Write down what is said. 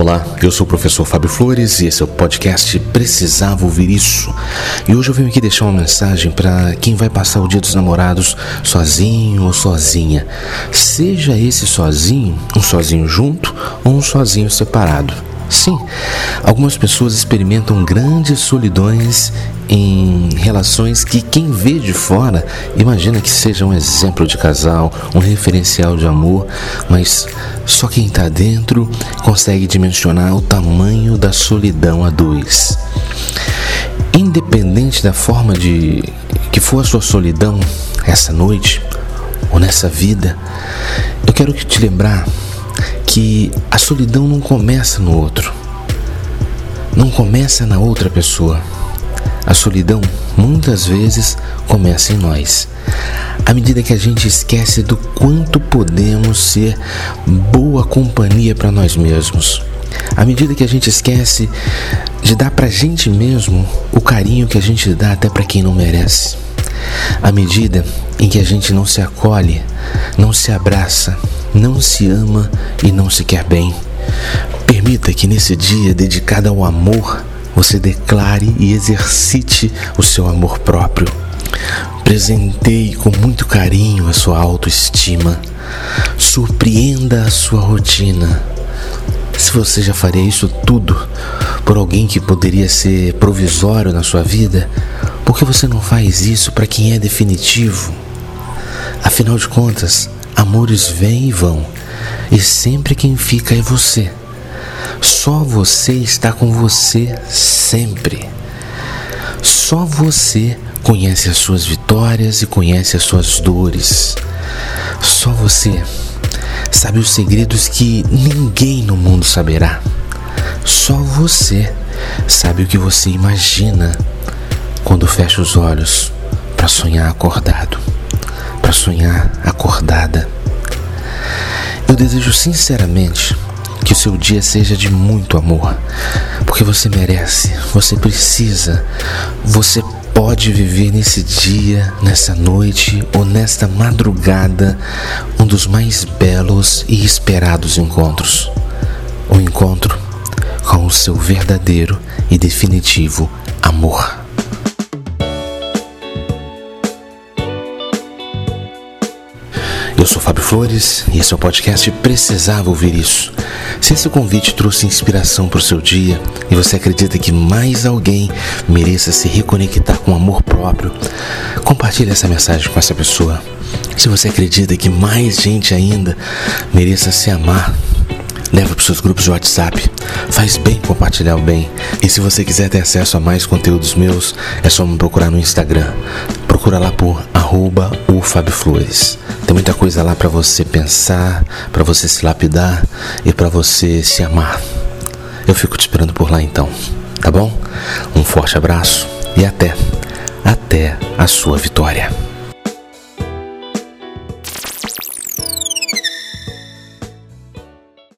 Olá, eu sou o professor Fábio Flores e esse é o podcast Precisava Ouvir Isso. E hoje eu venho aqui deixar uma mensagem para quem vai passar o dia dos namorados sozinho ou sozinha. Seja esse sozinho, um sozinho junto ou um sozinho separado. Sim, algumas pessoas experimentam grandes solidões em relações que quem vê de fora imagina que seja um exemplo de casal, um referencial de amor, mas só quem está dentro consegue dimensionar o tamanho da solidão a dois. Independente da forma de que for a sua solidão essa noite ou nessa vida, eu quero que te lembrar que a solidão não começa no outro, não começa na outra pessoa. A solidão muitas vezes começa em nós. À medida que a gente esquece do quanto podemos ser boa companhia para nós mesmos. À medida que a gente esquece de dar para a gente mesmo o carinho que a gente dá até para quem não merece. À medida em que a gente não se acolhe, não se abraça, não se ama e não se quer bem. Permita que nesse dia dedicado ao amor, você declare e exercite o seu amor próprio. Presenteie com muito carinho a sua autoestima. Surpreenda a sua rotina. Se você já faria isso tudo por alguém que poderia ser provisório na sua vida, por que você não faz isso para quem é definitivo? Afinal de contas, Amores vêm e vão, e sempre quem fica é você. Só você está com você sempre. Só você conhece as suas vitórias e conhece as suas dores. Só você sabe os segredos que ninguém no mundo saberá. Só você sabe o que você imagina quando fecha os olhos para sonhar acordado para sonhar acordada. Eu desejo sinceramente que o seu dia seja de muito amor, porque você merece, você precisa, você pode viver nesse dia, nessa noite ou nesta madrugada um dos mais belos e esperados encontros o encontro com o seu verdadeiro e definitivo amor. Eu sou Fábio Flores e esse é o podcast Precisava Ouvir Isso. Se esse convite trouxe inspiração para o seu dia e você acredita que mais alguém mereça se reconectar com amor próprio, compartilhe essa mensagem com essa pessoa. Se você acredita que mais gente ainda mereça se amar, leva para os seus grupos de WhatsApp. Faz bem compartilhar o bem. E se você quiser ter acesso a mais conteúdos meus, é só me procurar no Instagram. Procura lá por arroba o Fábio Flores. Tem muita coisa lá para você pensar, para você se lapidar e para você se amar. Eu fico te esperando por lá então, tá bom? Um forte abraço e até, até a sua vitória.